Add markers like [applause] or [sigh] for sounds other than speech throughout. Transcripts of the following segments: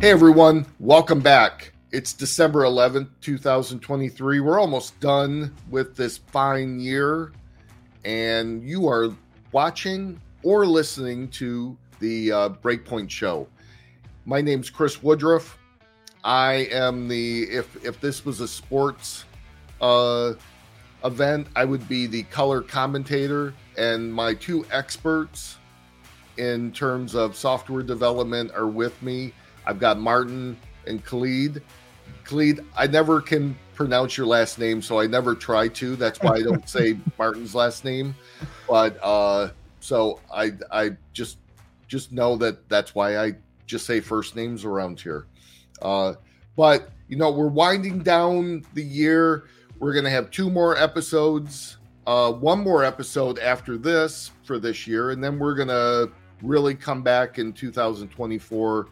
Hey everyone, welcome back. It's December 11th, 2023. We're almost done with this fine year, and you are watching or listening to the uh, Breakpoint Show. My name's Chris Woodruff. I am the if if this was a sports uh, event, I would be the color commentator, and my two experts in terms of software development are with me. I've got Maarten and Khalid. Khalid, I never can pronounce your last name, so I never try to. That's why I don't [laughs] say Maarten's last name. But uh, so I I just just know that that's why I just say first names around here. Uh, but you know, we're winding down the year. We're gonna have two more episodes, uh, one more episode after this for this year, and then we're gonna really come back in 2024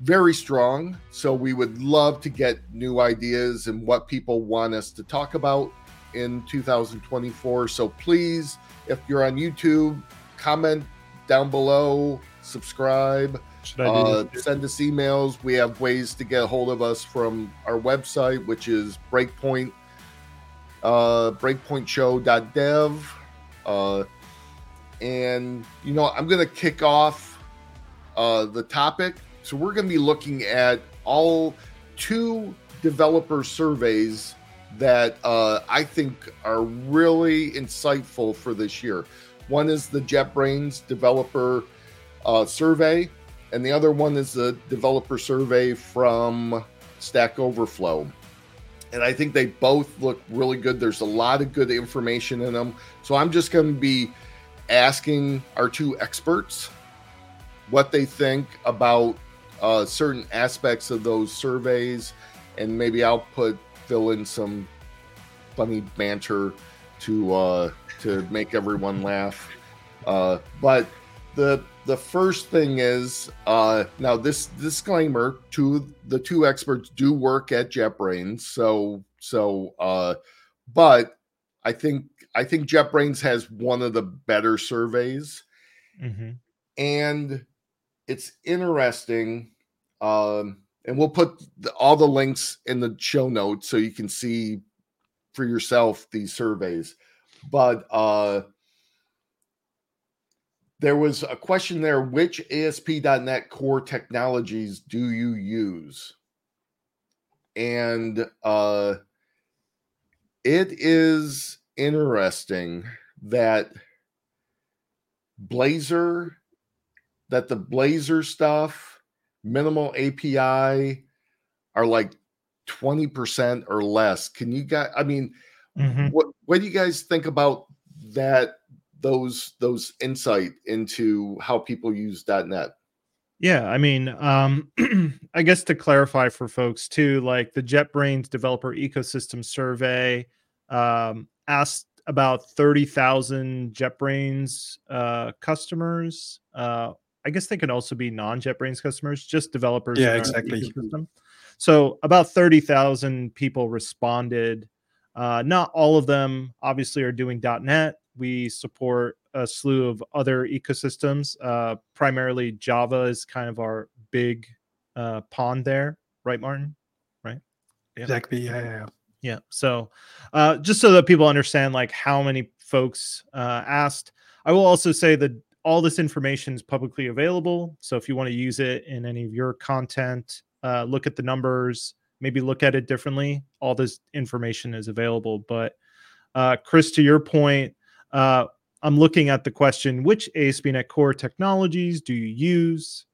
very strong. So we would love to get new ideas and what people want us to talk about in 2024. So please, if you're on YouTube, comment down below, subscribe, uh, send us emails. We have ways to get a hold of us from our website, which is Breakpoint, uh, breakpointshow.dev. Uh, and, you know, I'm going to kick off uh, the topic so we're going to be looking at all two developer surveys that uh, I think are really insightful for this year. One is the JetBrains developer uh, survey, and the other one is the developer survey from Stack Overflow. And I think they both look really good. There's a lot of good information in them. So I'm just going to be asking our two experts what they think about uh, certain aspects of those surveys, and maybe I'll put fill in some funny banter to uh, to make everyone laugh. Uh, but the the first thing is uh, now this disclaimer: to the two experts do work at JetBrains, so so uh, but I think I think JetBrains has one of the better surveys, mm-hmm. and it's interesting. Um, and we'll put the, all the links in the show notes so you can see for yourself these surveys. But uh, there was a question there which ASP.NET core technologies do you use? And uh, it is interesting that Blazor that the Blazor stuff, minimal API, are like 20% or less. Can you guys I mean mm-hmm. what what do you guys think about that those those insight into how people use .NET? Yeah, I mean, um, [clears throat] I guess to clarify for folks too, like the JetBrains developer ecosystem survey um, asked about 30,000 JetBrains uh, customers uh, I guess they could also be non JetBrains customers, just developers. Yeah, exactly. So about 30,000 people responded. Uh, not all of them obviously are doing .NET. We support a slew of other ecosystems. Uh, primarily Java is kind of our big uh, pond there, right, Maarten? Right? Yeah. Exactly. Yeah, yeah, yeah. So uh, just so that people understand like how many folks uh, asked, I will also say that all this information is publicly available. So if you want to use it in any of your content, uh, look at the numbers, maybe look at it differently. All this information is available. But uh, Chris, to your point, uh, I'm looking at the question: Which ASP.NET Core technologies do you use?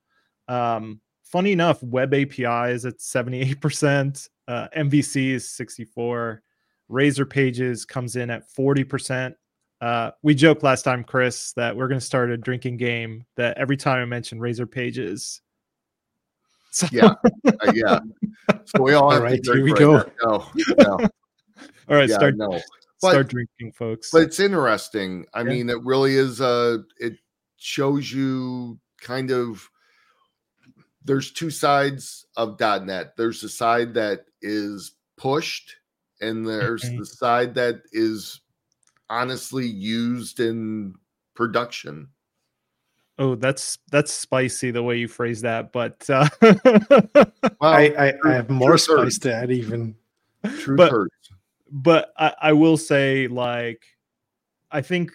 Um, funny enough, Web API is at 78%, uh, MVC is 64, Razor Pages comes in at 40%, uh, we joked last time, Chris, that we're going to start a drinking game that every time I mention Razor Pages. So... Yeah, uh, yeah. So we all, [laughs] all right. Here we right go. No, no. [laughs] all right, yeah, start. No. But, start drinking, folks. But it's interesting. I yeah. mean, it really is. Uh, it shows you kind of. There's two sides of .NET. There's the side that is pushed, and there's okay. the side that is honestly used in production. Oh, that's that's spicy the way you phrase that, but uh, [laughs] well, I, I, I, have more spice hurts. to add even. Truth but, hurts. But I, I will say, like, I think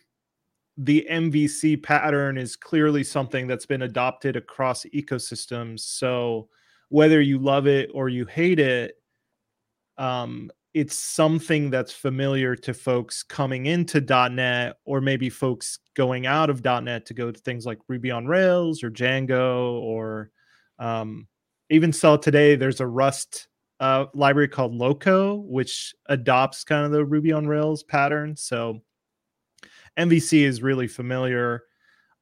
the MVC pattern is clearly something that's been adopted across ecosystems. So whether you love it or you hate it, um, it's something that's familiar to folks coming into .NET or maybe folks going out of .NET to go to things like Ruby on Rails or Django or um, even so today there's a Rust uh, library called Loco which adopts kind of the Ruby on Rails pattern. So MVC is really familiar.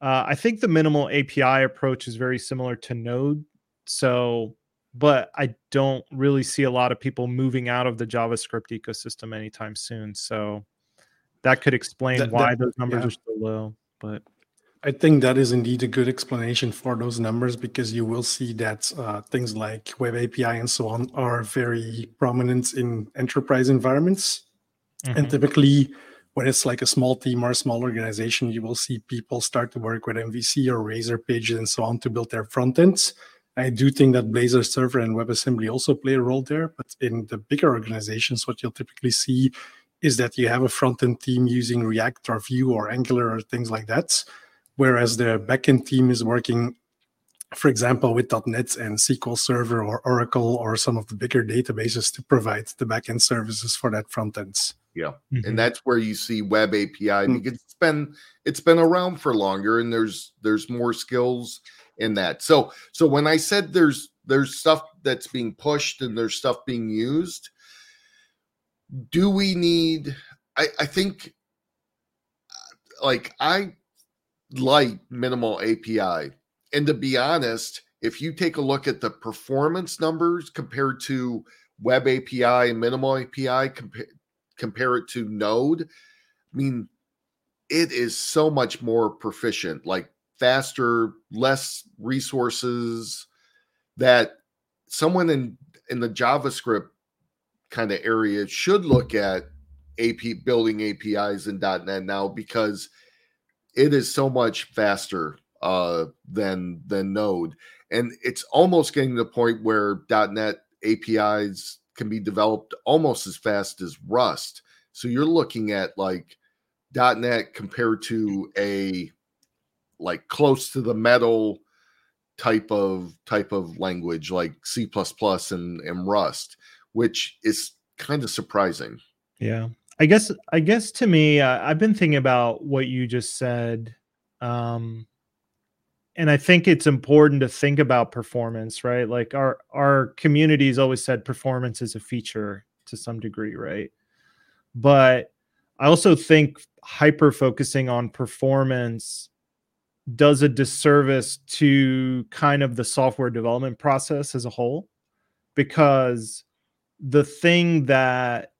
Uh, I think the minimal API approach is very similar to Node. So but I don't really see a lot of people moving out of the JavaScript ecosystem anytime soon. So that could explain that, why that, those numbers yeah. are so low. But I think that is indeed a good explanation for those numbers because you will see that uh, things like Web API and so on are very prominent in enterprise environments. Mm-hmm. And typically, when it's like a small team or a small organization, you will see people start to work with MVC or Razor pages and so on to build their front ends. I do think that Blazor server and WebAssembly also play a role there. But in the bigger organizations, what you'll typically see is that you have a front end team using React or Vue or Angular or things like that. Whereas the backend team is working, for example, with .NET and SQL Server or Oracle or some of the bigger databases to provide the backend services for that front ends. Yeah, mm-hmm. and that's where you see Web API mm-hmm. because it's been it's been around for longer, and there's there's more skills in that. So so when I said there's there's stuff that's being pushed and there's stuff being used, do we need I, I think uh, like I like minimal API. And to be honest, if you take a look at the performance numbers compared to web API and minimal API, compare, compare it to Node, I mean, it is so much more proficient. Like faster, less resources that someone in in the JavaScript kind of area should look at AP building APIs in .NET now because it is so much faster uh, than than Node, and it's almost getting to the point where .NET APIs can be developed almost as fast as Rust. So you're looking at like .NET compared to a like close to the metal type of type of language like C++ and and Rust, which is kind of surprising. Yeah. I guess I guess to me uh, I've been thinking about what you just said um and I think it's important to think about performance, right? Like our our community's always said performance is a feature to some degree, right? But I also think hyper focusing on performance does a disservice to kind of the software development process as a whole because the thing that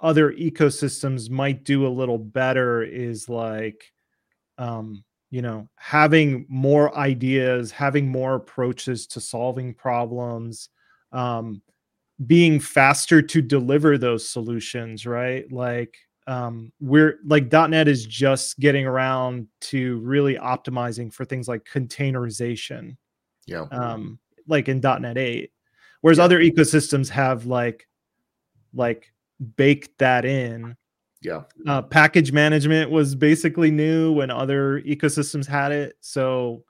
other ecosystems might do a little better is like um you know having more ideas having more approaches to solving problems um being faster to deliver those solutions right? Like um, we're like .NET is just getting around to really optimizing for things like containerization. Yeah. Um, like in .NET 8, whereas yeah. other ecosystems have like like baked that in. Yeah. Uh, package management was basically new when other ecosystems had it. So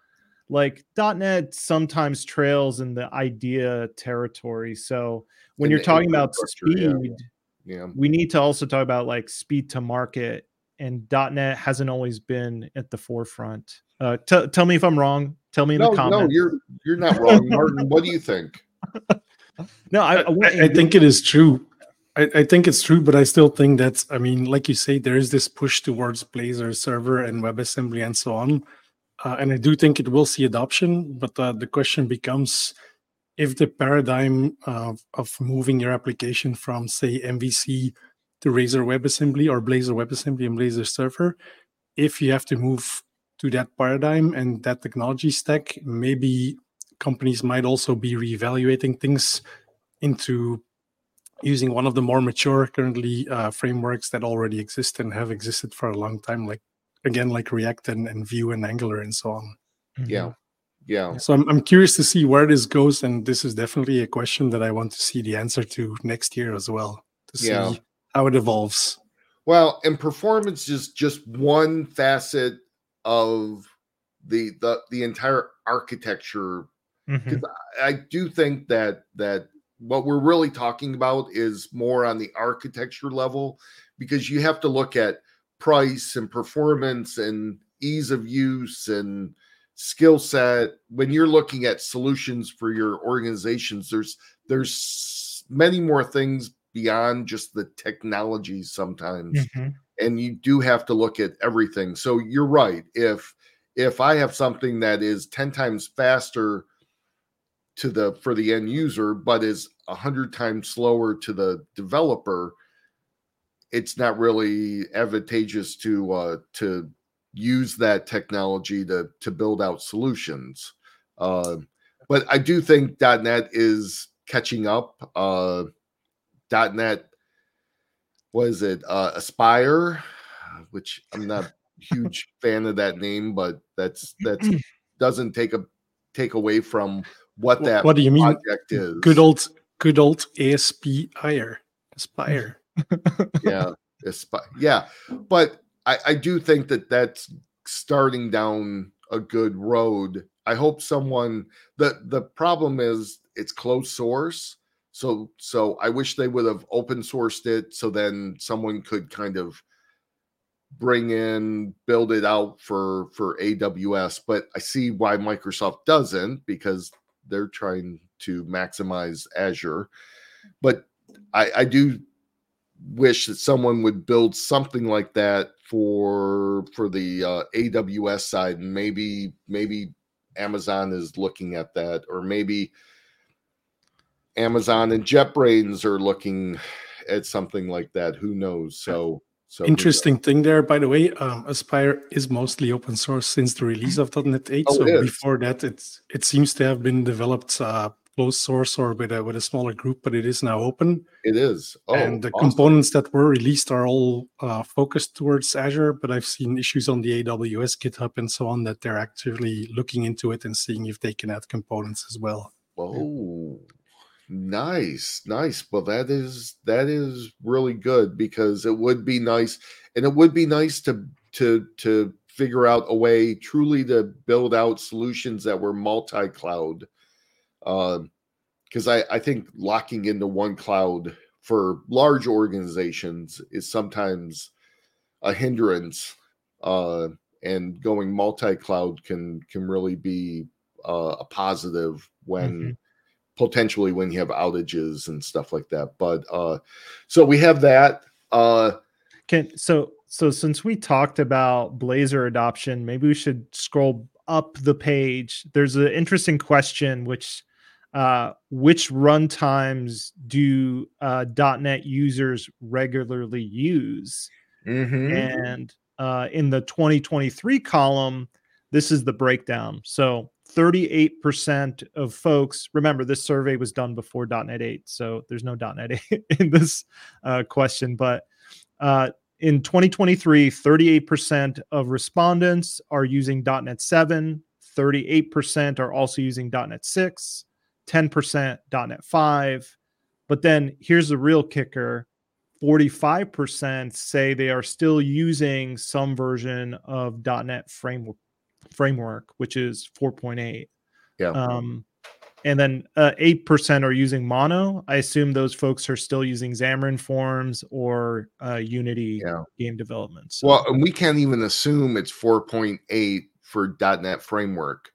like .NET sometimes trails in the idea territory. So when in you're talking about speed. Yeah yeah we need to also talk about like speed to market and .NET hasn't always been at the forefront. Uh, t- tell me if I'm wrong. Tell me in no, the comments. No, you're you're not wrong, Maarten. what do you think? [laughs] no, I, I, I, think it is true. I, I, think it's true, but I still think that I mean, like you say, there is this push towards Blazor server and WebAssembly and so on, uh, and I do think it will see adoption. But uh, the question becomes if the paradigm of, of moving your application from say MVC to Razor WebAssembly or Blazor WebAssembly and Blazor Server, if you have to move to that paradigm and that technology stack, maybe companies might also be reevaluating things into using one of the more mature currently uh, frameworks that already exist and have existed for a long time, like again like React and, and Vue and Angular and so on. Yeah. Yeah. So I'm I'm curious to see where this goes, and this is definitely a question that I want to see the answer to next year as well to see Yeah. how it evolves. Well, and performance is just one facet of the the the entire architecture. Mhm. I do think that that what we're really talking about is more on the architecture level because you have to look at price and performance and ease of use and skill set when you're looking at solutions for your organizations there's there's many more things beyond just the technology sometimes. Mhm. and you do have to look at everything. So you're right. If if i have something that is 10 times faster to the for the end user but is 100 times slower to the developer it's not really advantageous to uh to use that technology to to build out solutions uh but i do think net is catching up uh net what is it uh aspire which i'm not a huge fan of that name but that's that's [clears throat] doesn't take a take away from what that what do you mean? is Good old good old Aspire. Aspire. yeah aspi- yeah but I, I do think that that's starting down a good road. I hope someone the the problem is it's closed source. So so i wish they would have open sourced it so then someone could kind of bring in build it out for for aws but i see why microsoft doesn't because they're trying to maximize azure. But i i do wish that someone would build something like that for for the uh, AWS side, maybe maybe Amazon is looking at that, or maybe Amazon and JetBrains are looking at something like that. Who knows? So so? Interesting thing there, by the way. Um, Aspire is mostly open source since the release of [clears throat] .NET 8. Oh, so before that, it's it seems to have been developed uh, closed source or with a with a smaller group, but it is now open. It is. Oh, and the awesome. components that were released are all uh, focused towards Azure. But I've seen issues on the AWS GitHub and so on that they're actively looking into it and seeing if they can add components as well. Oh, nice, nice. Well, that is that is really good because it would be nice, and it would be nice to to to figure out a way truly to build out solutions that were multi-cloud. Because I I think locking into one cloud for large organizations is sometimes a hindrance, uh, and going multi-cloud can can really be uh, a positive when Mhm. potentially when you have outages and stuff like that. But uh so we have that. Uh Can so so since we talked about Blazor adoption, maybe we should scroll up the page. There's an interesting question which uh, which runtimes do uh, .NET users regularly use? And uh, in the 2023 column, this is the breakdown. So 38% of folks, remember this survey was done before .NET 8, so there's no .NET 8 [laughs] in this uh, question, but uh, in 2023, 38% of respondents are using .NET 7, 38% are also using .NET 6, 10% .NET 5. But then here's the real kicker 45% say they are still using some version of .NET framework, framework which is 4.8. Yeah. Um, and then uh, 8% are using Mono. I assume those folks are still using Xamarin Forms or uh, Unity Yeah. game development. So, well, and we can't even assume it's 4.8 for .NET framework.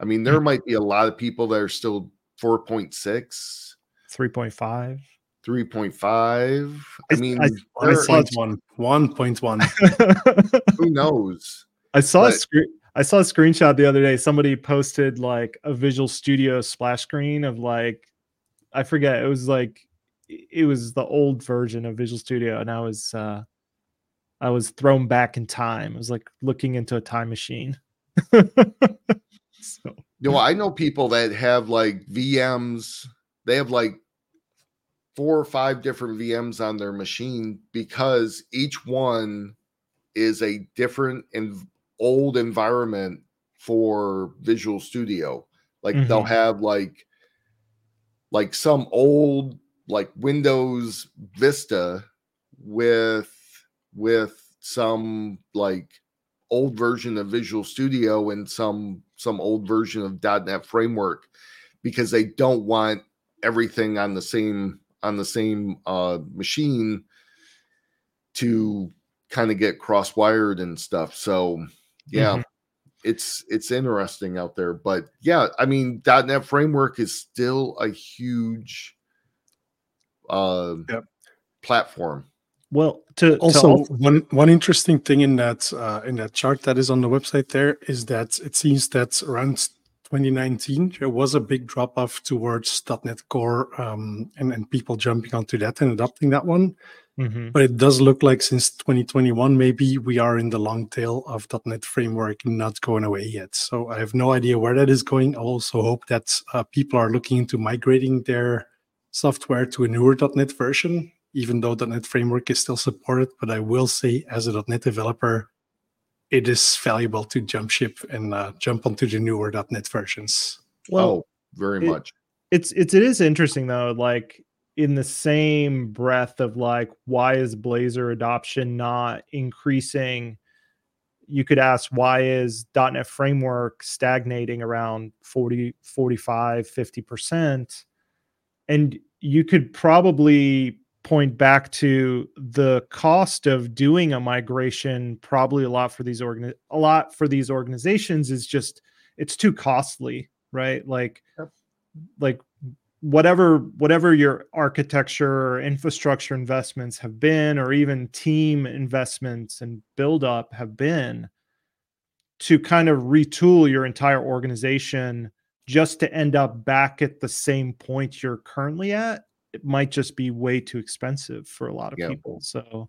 I mean, there might be a lot of people that are still 4.6, 3.5. 3.5. I I- mean, I- One there- saw- point one. One point one. [laughs] who knows? I saw a screen. I saw a screenshot the other day. Somebody posted like a Visual Studio splash screen of like, I forget. It was like, it was the old version of Visual Studio, and I was, uh I was thrown back in time. It was like looking into a time machine. [laughs] so You know, I know people that have like VMs, they have like four or five different VMs on their machine because each one is a different and old environment for Visual Studio. Like mm-hmm. they'll have like like some old like Windows Vista with with some like old version of Visual Studio and some some old version of .NET Framework because they don't want everything on the same on the same uh, machine to kind of get cross wired and stuff. So yeah, mm-hmm. it's it's interesting out there. But yeah, I mean .NET Framework is still a huge uh, yep. platform. Well, to also, to also, one one interesting thing in that uh, in that chart that is on the website there is that it seems that around 2019 there was a big drop off towards .NET Core um, and and people jumping onto that and adopting that one. Mm-hmm. But it does look like since 2021, maybe we are in the long tail of .NET Framework not going away yet. So I have no idea where that is going. I also hope that uh, people are looking into migrating their software to a newer .NET version even though .NET Framework is still supported. But I will say, as a .NET developer, it is valuable to jump ship and uh, jump onto the newer .NET versions. Well, oh, very it, much. It's it's it is interesting though. Like in the same breath of like, why is Blazor adoption not increasing? You could ask why is .NET Framework stagnating around 40, 45, 50%? And you could probably point back to the cost of doing a migration probably a lot for these organ a lot for these organizations is just it's too costly right like yep. like whatever whatever your architecture or infrastructure investments have been or even team investments and build up have been to kind of retool your entire organization just to end up back at the same point you're currently at it might just be way too expensive for a lot of yeah. people. So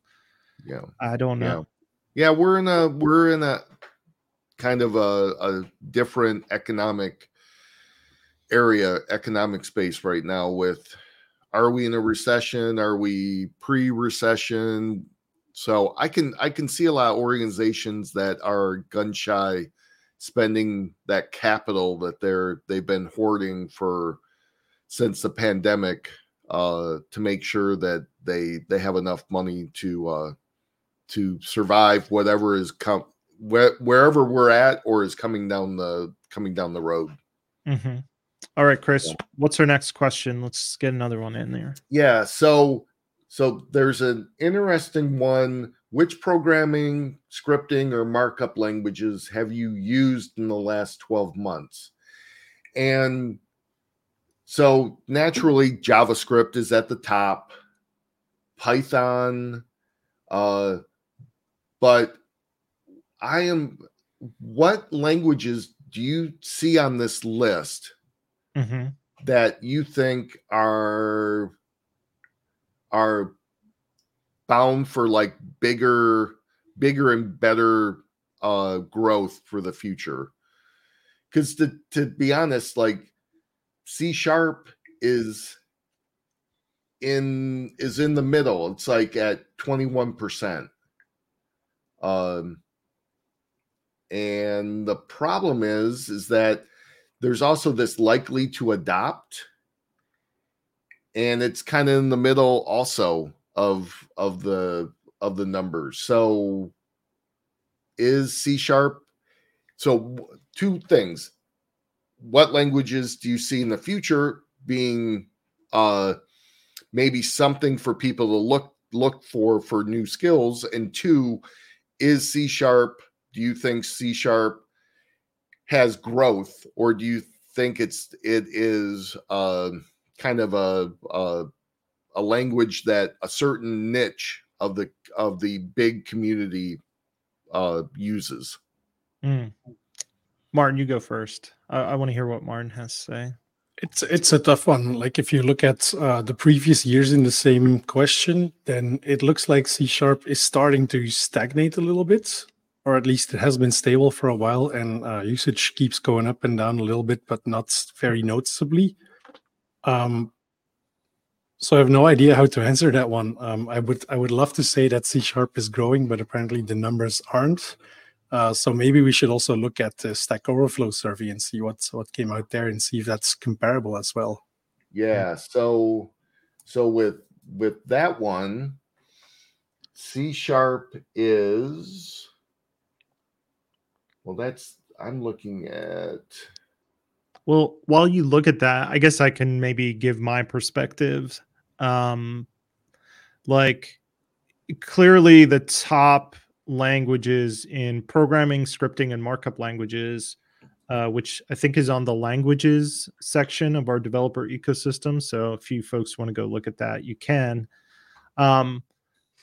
yeah, I don't know. Yeah. yeah, we're in a we're in a kind of a, a different economic area, economic space right now with are we in a recession? Are we pre-recession? So I can I can see a lot of organizations that are gun shy spending that capital that they're they've been hoarding for since the pandemic uh, to make sure that they they have enough money to uh, to survive whatever is come where, wherever we're at or is coming down the coming down the road. Mm-hmm. All right, Chris. Yeah. What's our next question? Let's get another one in there. Yeah. So so there's an interesting one. Which programming, scripting, or markup languages have you used in the last 12 months? And so naturally, JavaScript is at the top, Python, uh, but I am. What languages do you see on this list mm-hmm. that you think are are bound for like bigger, bigger and better uh, growth for the future? Because to to be honest, like C sharp is in is in the middle. It's like at 21%. Um and the problem is is that there's also this likely to adopt and it's kind of in the middle also of of the of the numbers. So is C sharp so two things what languages do you see in the future being uh, maybe something for people to look look for for new skills? And two, is C sharp? Do you think C sharp has growth, or do you think it's it is uh, kind of a, a a language that a certain niche of the of the big community uh, uses? Mm. Maarten, you go first. I, I want to hear what Maarten has to say. It's it's a tough one. Like if you look at uh, the previous years in the same question, then it looks like C sharp is starting to stagnate a little bit, or at least it has been stable for a while, and uh, usage keeps going up and down a little bit, but not very noticeably. Um, So I have no idea how to answer that one. Um, I would I would love to say that C sharp is growing, but apparently the numbers aren't. Uh, so maybe we should also look at the Stack Overflow survey and see what's what came out there and see if that's comparable as well. Yeah. So so with with that one, C sharp is well. That's I'm looking at. Well, while you look at that, I guess I can maybe give my perspective um, like clearly the top languages in programming, scripting, and markup languages, uh, which I think is on the languages section of our developer ecosystem. So if you folks want to go look at that, you can. Um,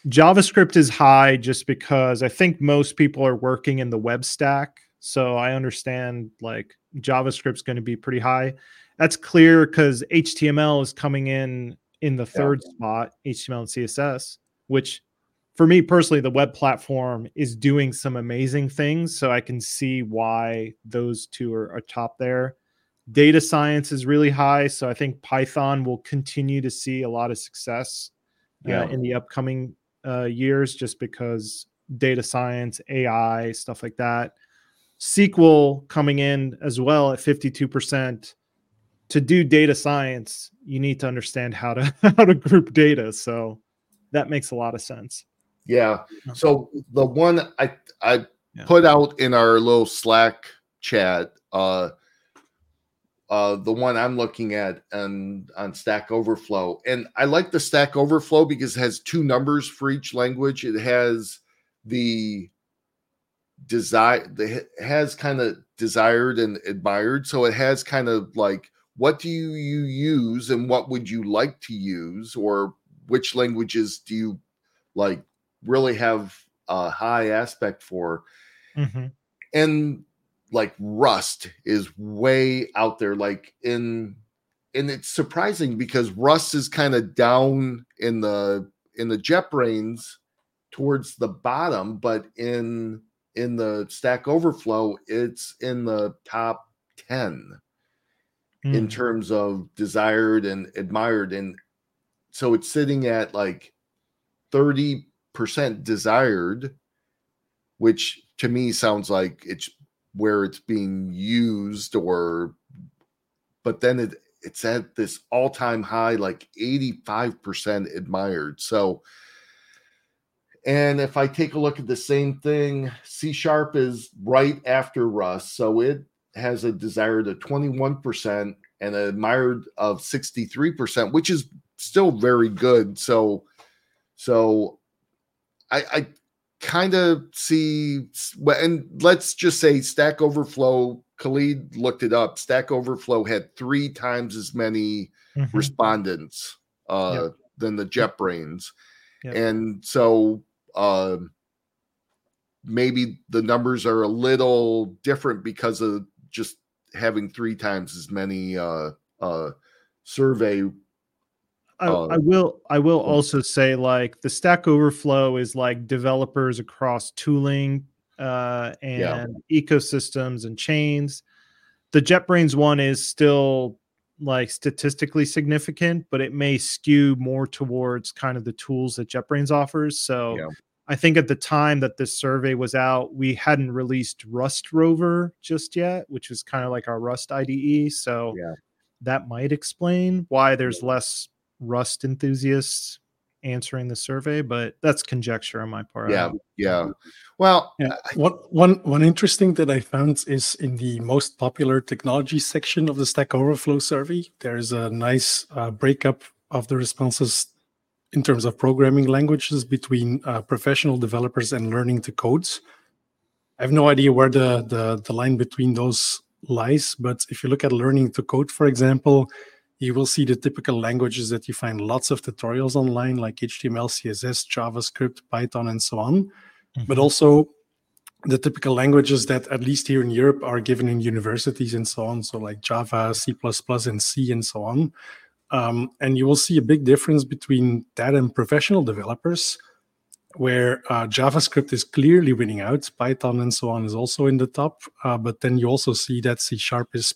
JavaScript is high just because I think most people are working in the web stack. So I understand like JavaScript's going to be pretty high. That's clear because HTML is coming in in the third yeah. spot, HTML and CSS, which for me personally, the web platform is doing some amazing things. So I can see why those two are, are top there. Data science is really high. So I think Python will continue to see a lot of success uh, yeah. uh, in the upcoming uh, years just because data science, AI, stuff like that. SQL coming in as well at 52% to do data science, you need to understand how to [laughs] how to group data. So that makes a lot of sense. Yeah. So the one I I yeah. put out in our little Slack chat, uh uh the one I'm looking at and on Stack Overflow. And I like the Stack Overflow because it has two numbers for each language. It has the desire the has kind of desired and admired. So it has kind of like what do you, you use and what would you like to use or which languages do you like really have a high aspect for mm-hmm. and like rust is way out there like in and it's surprising because rust is kind of down in the in the JetBrains towards the bottom but in in the stack overflow it's in the top 10 mm. in terms of desired and admired. And so it's sitting at like 30% desired, which to me sounds like it's where it's being used or but then it it's at this all-time high like 85% admired so and if i take a look at the same thing c sharp is right after rust so it has a desired of 21% and admired of 63%, which is still very good. So, so I, I kind of see, and let's just say Stack Overflow, Khalid looked it up. Stack Overflow had three times as many mm-hmm. respondents uh, yep. than the JetBrains. Yep. And so, uh, maybe the numbers are a little different because of just having three times as many uh, uh, survey. I, uh, I will. I will also say, like the Stack Overflow is like developers across tooling uh, and yeah. ecosystems and chains. The JetBrains one is still like statistically significant, but it may skew more towards kind of the tools that JetBrains offers. So yeah. I think at the time that this survey was out, we hadn't released Rust Rover just yet, which is kind of like our Rust IDE. So yeah. that might explain why there's less Rust enthusiasts answering the survey, but that's conjecture on my part. Yeah, yeah. Well, yeah. What one one interesting that I found is in the most popular technology section of the Stack Overflow survey. There's a nice uh, breakup of the responses in terms of programming languages between uh, professional developers and learning to codes. I have no idea where the, the, the line between those lies, but if you look at learning to code, for example, you will see the typical languages that you find lots of tutorials online, like HTML, CSS, JavaScript, Python, and so on. Mm-hmm. But also the typical languages that, at least here in Europe, are given in universities and so on. So, like Java, C, and C, and so on. Um, and you will see a big difference between that and professional developers, where uh, JavaScript is clearly winning out. Python and so on is also in the top. Uh, but then you also see that C Sharp is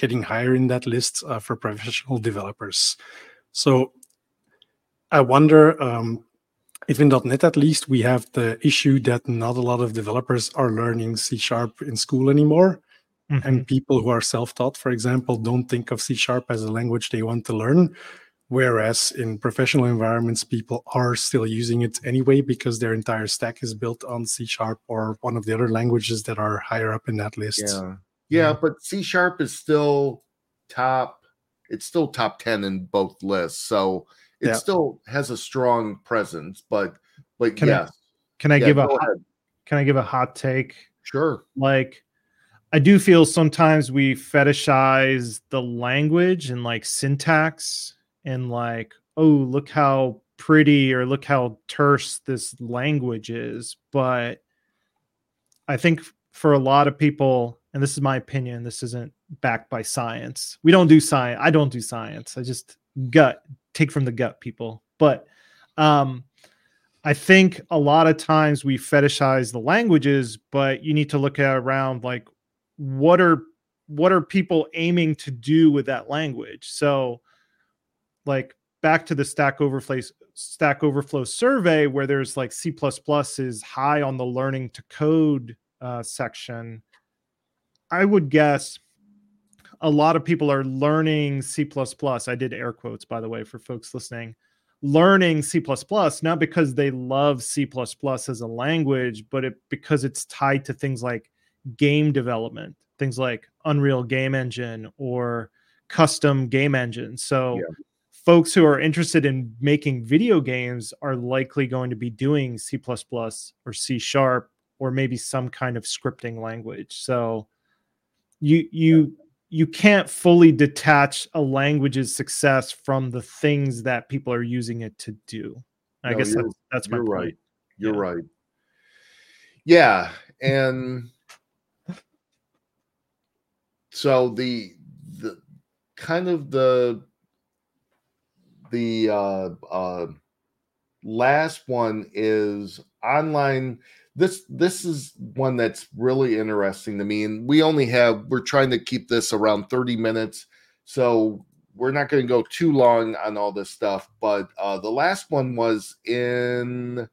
getting higher in that list uh, for professional developers. So I wonder um, if in .NET at least we have the issue that not a lot of developers are learning C sharp in school anymore. Mm-hmm. And people who are self-taught, for example, don't think of C sharp as a language they want to learn. Whereas in professional environments, people are still using it anyway because their entire stack is built on C sharp or one of the other languages that are higher up in that list. Yeah. Yeah, mm-hmm. but C sharp is still top, it's still top 10 in both lists. So it yeah. still has a strong presence, but but can yes. I, can I yeah, give a hot, can I give a hot take? Sure. Like I do feel sometimes we fetishize the language and like syntax and like, oh, look how pretty or look how terse this language is. But I think for a lot of people, and this is my opinion, this isn't backed by science. We don't do science. I don't do science. I just gut, take from the gut, people. But um, I think a lot of times we fetishize the languages, but you need to look at around like what are what are people aiming to do with that language? So like back to the stack overflow stack overflow survey where there's like c++ is high on the learning to code uh, section i would guess a lot of people are learning c++ i did air quotes by the way for folks listening. Learning c++ not because they love c++ as a language but it because it's tied to things like game development things like unreal game engine or custom game engine so yeah. folks who are interested in making video games are likely going to be doing C or C sharp or maybe some kind of scripting language. So you you you can't fully detach a language's success from the things that people are using it to do. I no, guess that's, that's my you're point. right. You're yeah. right. Yeah, and so the the kind of the the uh, uh, last one is online. This this is one that's really interesting to me, and we only have we're trying to keep this around thirty minutes, so we're not going to go too long on all this stuff. But uh, the last one was in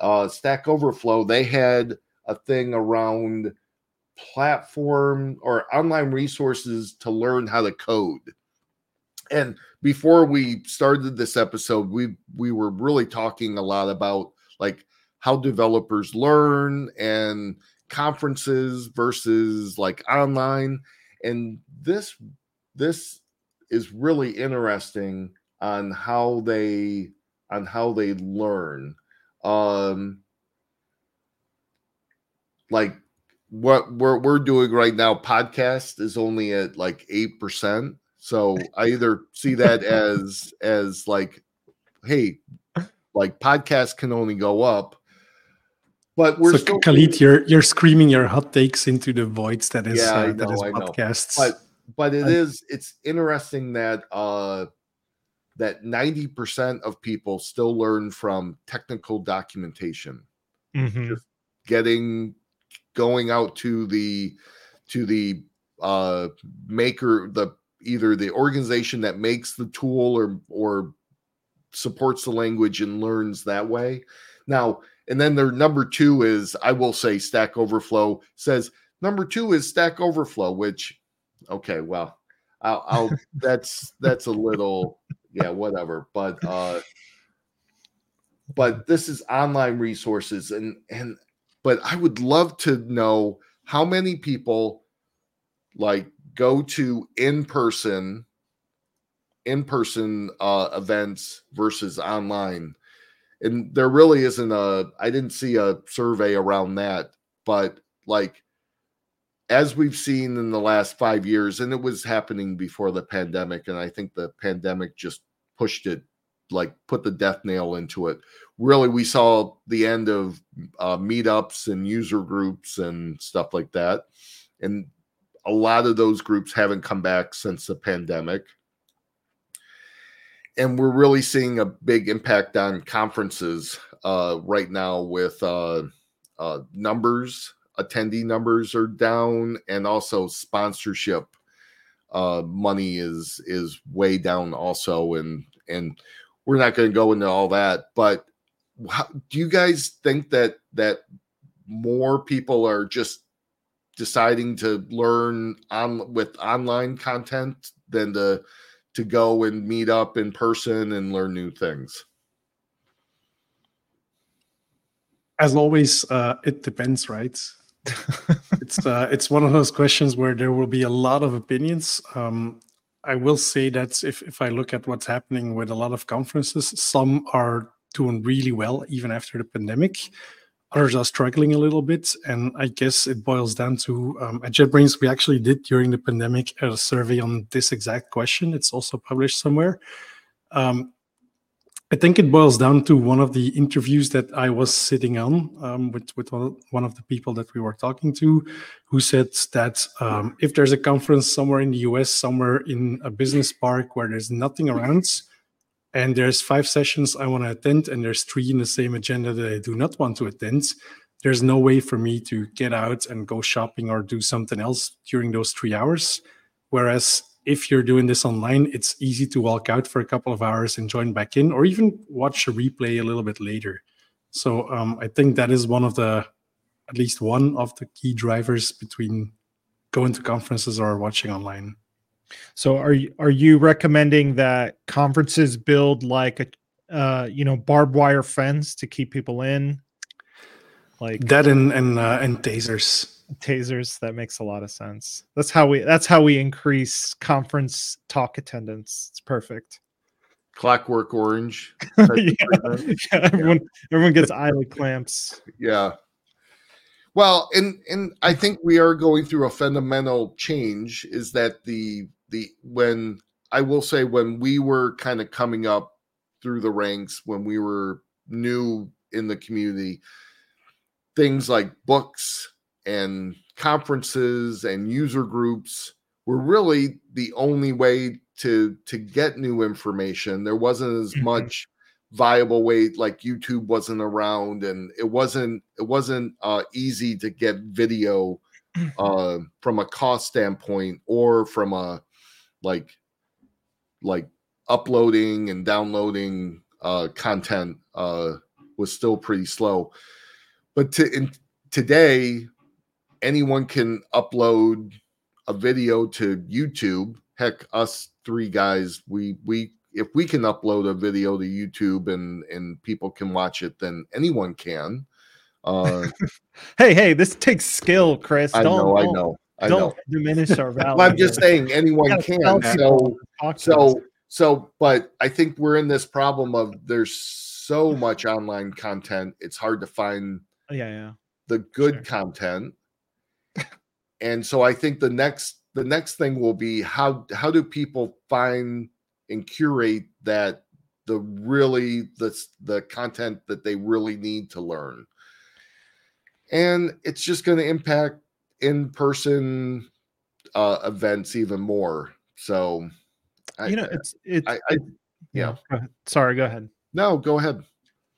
uh, Stack Overflow. They had a thing around platform or online resources to learn how to code and before we started this episode, we we were really talking a lot about like how developers learn and conferences versus like online. And this this is really interesting on how they on how they learn. Um like what we're we're doing right now podcast is only at like 8% so I either see that as as like, hey, like podcasts can only go up. But we're so still Khalid, you're you're screaming your hot takes into the voids that is yeah, uh, know, that is podcasts. But but it I, is it's interesting that uh that 90% of people still learn from technical documentation. Mm-hmm. Just getting going out to the to the uh maker the either the organization that makes the tool or or supports the language and learns that way. Now, and then their number two is I will say Stack Overflow says number two is Stack Overflow, which okay, well, I'll, I'll [laughs] that's that's a little yeah whatever, but uh, but this is online resources and and but I would love to know how many people like go to in person in person uh, events versus online. And there really isn't a i didn't see a survey around that but like as we've seen in the last five years and it was happening before the pandemic and i think the pandemic just pushed it like put the death nail into it. Really we saw the end of uh, meetups and user groups and stuff like that. And a lot of those groups haven't come back since the pandemic. And we're really seeing a big impact on conferences uh, right now with uh, uh, numbers, attendee numbers are down, and also sponsorship uh, money is is way down also. And and we're not going to go into all that. But how, do you guys think that that more people are just deciding to learn on with online content than to to go and meet up in person and learn new things? As always, uh, it depends, right? [laughs] it's uh, it's one of those questions where there will be a lot of opinions. Um, I will say that if if I look at what's happening with a lot of conferences, some are doing really well even after the pandemic. Others are struggling a little bit, and I guess it boils down to um, at JetBrains we actually did during the pandemic a survey on this exact question. It's also published somewhere. Um, I think it boils down to one of the interviews that I was sitting on um, with with one of the people that we were talking to, who said that um, if there's a conference somewhere in the US, somewhere in a business park where there's nothing around, and there's five sessions I want to attend, and there's three in the same agenda that I do not want to attend, there's no way for me to get out and go shopping or do something else during those three hours. Whereas if you're doing this online, it's easy to walk out for a couple of hours and join back in, or even watch a replay a little bit later. So um, I think that is one of the, at least one of the key drivers between going to conferences or watching online. So are you are you recommending that conferences build like a uh, you know barbed wire fence to keep people in, like that and and uh, and tasers? tasers that makes a lot of sense. That's how we that's how we increase conference talk attendance. It's perfect. Clockwork orange. [laughs] Yeah. [laughs] yeah, everyone yeah. everyone gets [laughs] eyelid clamps. Yeah. Well and and i think we are going through a fundamental change is that the the when i will say when we were kind of coming up through the ranks when we were new in the community things like books and conferences and user groups were really the only way to to get new information there wasn't as mm-hmm. much viable way like youtube wasn't around and it wasn't it wasn't uh, easy to get video uh, from a cost standpoint or from a like like uploading and downloading uh, content uh, was still pretty slow but to, in, today anyone can upload a video to YouTube. Heck, us three guys, we we if we can upload a video to YouTube and and people can watch it, then anyone can. Uh, [laughs] hey, hey, this takes skill, Chris. I don't, know, I know, I don't know. diminish our [laughs] value. well, I'm just saying anyone can. So, so, so, but I think we're in this problem of there's so much online content. It's hard to find. Oh, yeah, yeah. The good sure. content and so I think the next the next thing will be how how do people find and curate that the really the the content that they really need to learn and it's just going to impact in person uh events even more so you know it's it's I, I, yeah go sorry go ahead no go ahead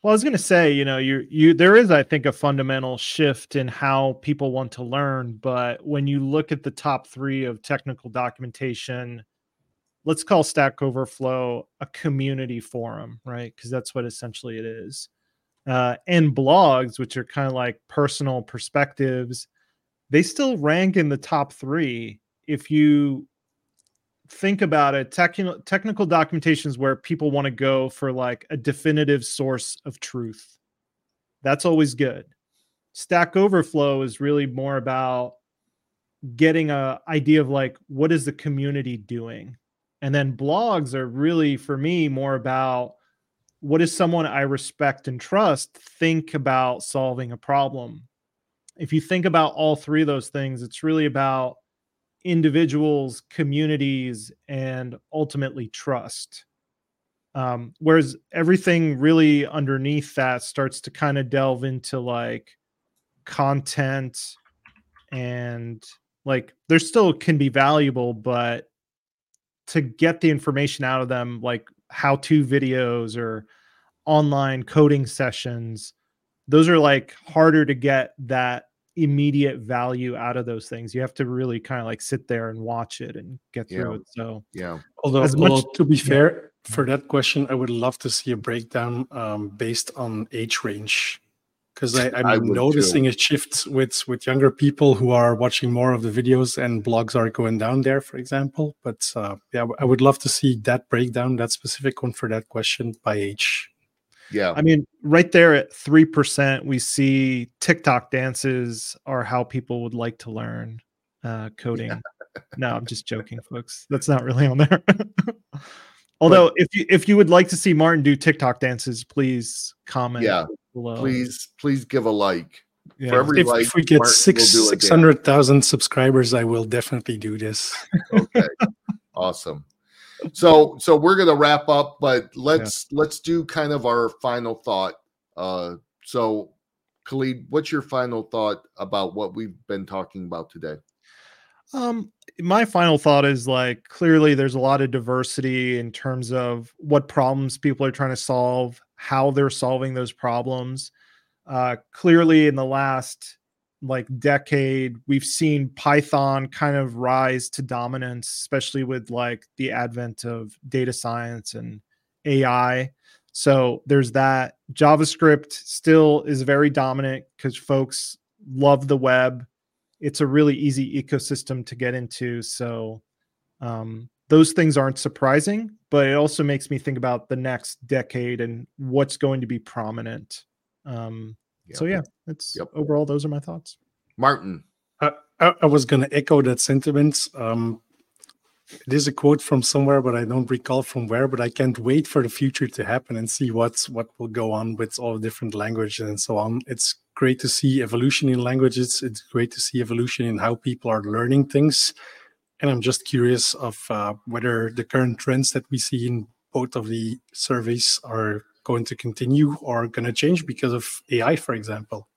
well, I was going to say, you know, you you there is, I think, a fundamental shift in how people want to learn. But when you look at the top three of technical documentation, let's call Stack Overflow a community forum, right? Because that's what essentially it is. Uh, and blogs, which are kind of like personal perspectives, they still rank in the top three if you think about it technical technical documentation is where people want to go for like a definitive source of truth. That's always good. Stack overflow is really more about getting a idea of like what is the community doing? And then blogs are really for me more about what is someone i respect and trust think about solving a problem if you think about all three of those things it's really about individuals, communities, and ultimately trust. Um, whereas everything really underneath that starts to kind of delve into like content and like there still can be valuable, but to get the information out of them, like how to videos or online coding sessions, those are like harder to get that immediate value out of those things. You have to really kind of like sit there and watch it and get through Yeah. it. So Yeah. Although, As much- although to be fair, for that question, I would love to see a breakdown um, based on age range, because I'm I would too. noticing a shift with with younger people who are watching more of the videos and blogs are going down there, for example. But uh, yeah, I would love to see that breakdown, that specific one for that question by age. Yeah. I mean, right there at three percent, we see TikTok dances are how people would like to learn uh, coding. [laughs] No, I'm just joking, folks. That's not really on there. [laughs] Although, if you if you would like to see Maarten do TikTok dances, please comment. Yeah. below. Please, please give a like. Yeah. For every If, like, if we get Maarten six will do a six dance. hundred thousand subscribers, I will definitely do this. Okay. [laughs] awesome. So so we're gonna wrap up, but let's let's do kind of our final thought. Uh so Khalid, what's your final thought about what we've been talking about today? Um, my final thought is like clearly there's a lot of diversity in terms of what problems people are trying to solve, how they're solving those problems. Uh, clearly, in the last like decade, we've seen Python kind of rise to dominance, especially with like the advent of data science and AI. So there's that. JavaScript still is very dominant because folks love the web it's a really easy ecosystem to get into. So um, those things aren't surprising, but it also makes me think about the next decade and what's going to be prominent. Um, So yeah, it's Yep. overall those are my thoughts. Maarten. I, I, I was going to echo that sentiment. Um, it is a quote from somewhere, but I don't recall from where. But I can't wait for the future to happen and see what's what will go on with all different languages and so on. It's great to see evolution in languages. It's great to see evolution in how people are learning things. And I'm just curious of uh, whether the current trends that we see in both of the surveys are going to continue or going to change because of AI, for example.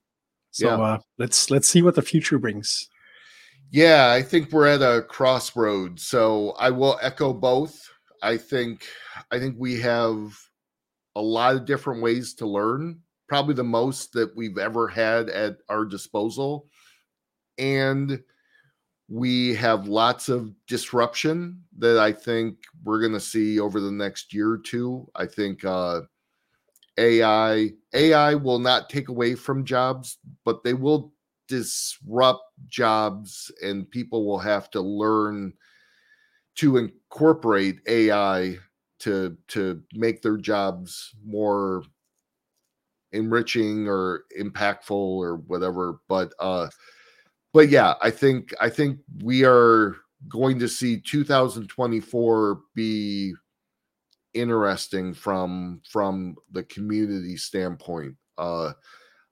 So Yeah. uh, let's let's see what the future brings. Yeah, I think we're at a crossroads. So I will echo both. I think I think we have a lot of different ways to learn, probably the most that we've ever had at our disposal. And we have lots of disruption that I think we're going to see over the next year or two. I think uh AI AI will not take away from jobs, but they will disrupt jobs and people will have to learn to incorporate AI to to make their jobs more enriching or impactful or whatever but uh but yeah i think i think we are going to see 2024 be interesting from from the community standpoint uh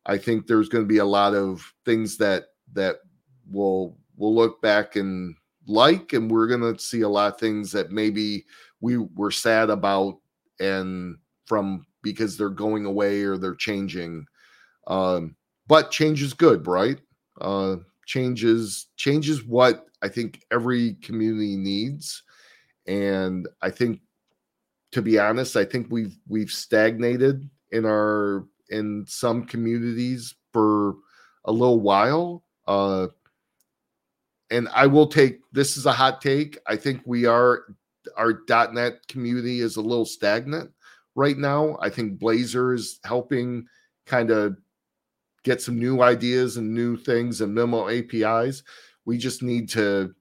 I think there's going to be a lot of things that that will we'll look back and like, and we're going to see a lot of things that maybe we were sad about and from because they're going away or they're changing. Um, but change is good, right? Uh, change is change is what I think every community needs, and I think, to be honest, I think we've we've stagnated in our in some communities for a little while. Uh, and I will take this is a hot take. I think we are our .dot .NET community is a little stagnant right now. I think Blazor is helping kind of get some new ideas and new things and memo APIs. We just need to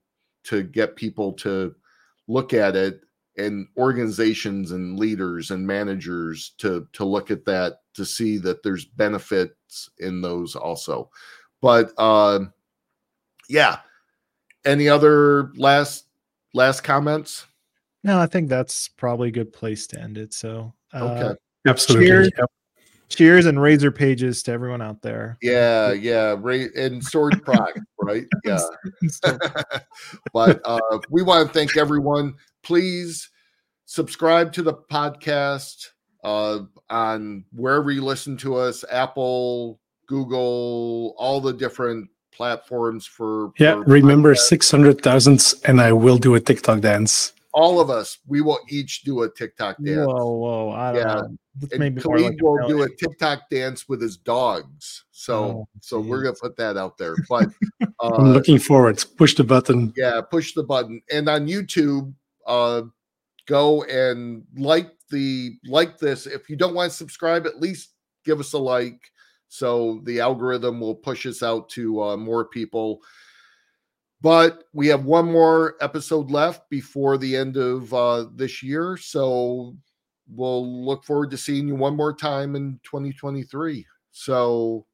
to get people to look at it and organizations and leaders and managers to to look at that to see that there's benefits in those also but uh yeah any other last last comments No, I think that's probably a good place to end it. So uh, okay Absolutely. Cheers. Yep. cheers and razor pages to everyone out there. yeah yeah right and sword product right [laughs] yeah [laughs] but uh, we want to thank everyone. Please subscribe to the podcast uh, on wherever you listen to us Apple, Google, all the different platforms for. Yeah. for Remember podcasts. six hundred thousands, and I will do a TikTok dance. all of us, we will each do a TikTok dance. Whoa, whoa! I don't Yeah. know. This And may be more Khalid like a will do a. TikTok dance with his dogs. So, Oh, so we're gonna put that out there. But [laughs] I'm uh, looking forward. Push the button. yeah, push the button. And on YouTube, uh, go and like the like this. If you don't want to subscribe, at least give us a like, so the algorithm will push us out to uh, more people. But we have one more episode left before the end of uh, this year, so we'll look forward to seeing you one more time in 2023. So,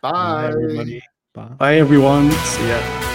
bye. Bye, everybody. Bye. Bye, everyone. See ya.